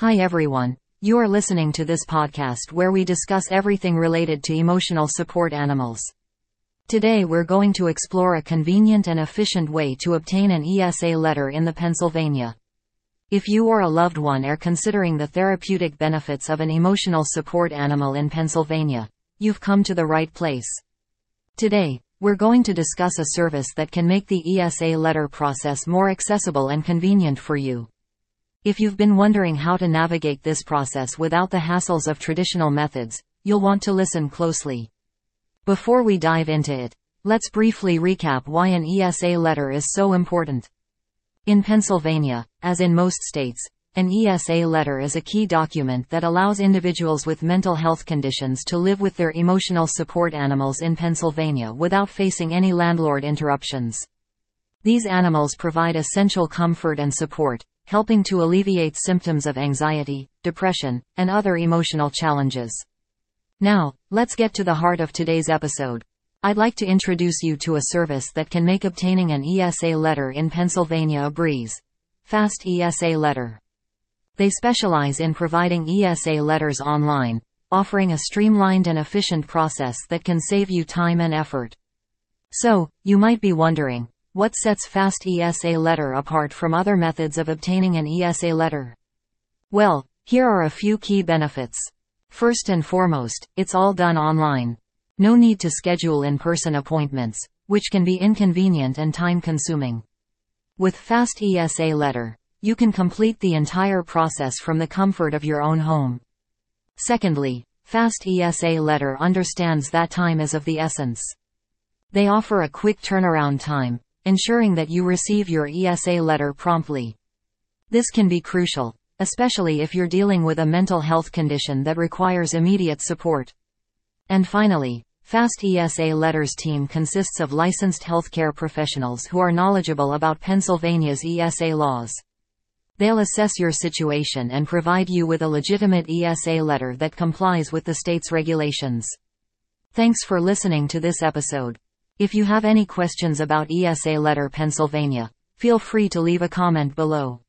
Hi everyone. You are listening to this podcast where we discuss everything related to emotional support animals. Today we're going to explore a convenient and efficient way to obtain an ESA letter in the Pennsylvania. If you or a loved one are considering the therapeutic benefits of an emotional support animal in Pennsylvania, you've come to the right place. Today, we're going to discuss a service that can make the ESA letter process more accessible and convenient for you. If you've been wondering how to navigate this process without the hassles of traditional methods, you'll want to listen closely. Before we dive into it, let's briefly recap why an ESA letter is so important. In Pennsylvania, as in most states, an ESA letter is a key document that allows individuals with mental health conditions to live with their emotional support animals in Pennsylvania without facing any landlord interruptions. These animals provide essential comfort and support, helping to alleviate symptoms of anxiety, depression, and other emotional challenges. Now, let's get to the heart of today's episode. I'd like to introduce you to a service that can make obtaining an ESA letter in Pennsylvania a breeze. Fast ESA Letter. They specialize in providing ESA letters online, offering a streamlined and efficient process that can save you time and effort. So, you might be wondering, what sets Fast ESA Letter apart from other methods of obtaining an ESA letter? Well, here are a few key benefits. First and foremost, it's all done online. No need to schedule in-person appointments, which can be inconvenient and time-consuming. With Fast ESA Letter, you can complete the entire process from the comfort of your own home. Secondly, Fast ESA Letter understands that time is of the essence. They offer a quick turnaround time, ensuring that you receive your ESA letter promptly. This can be crucial, especially if you're dealing with a mental health condition that requires immediate support. And finally, Fast ESA Letters team consists of licensed healthcare professionals who are knowledgeable about Pennsylvania's ESA laws. They'll assess your situation and provide you with a legitimate ESA letter that complies with the state's regulations. Thanks for listening to this episode. If you have any questions about ESA Letter Pennsylvania, feel free to leave a comment below.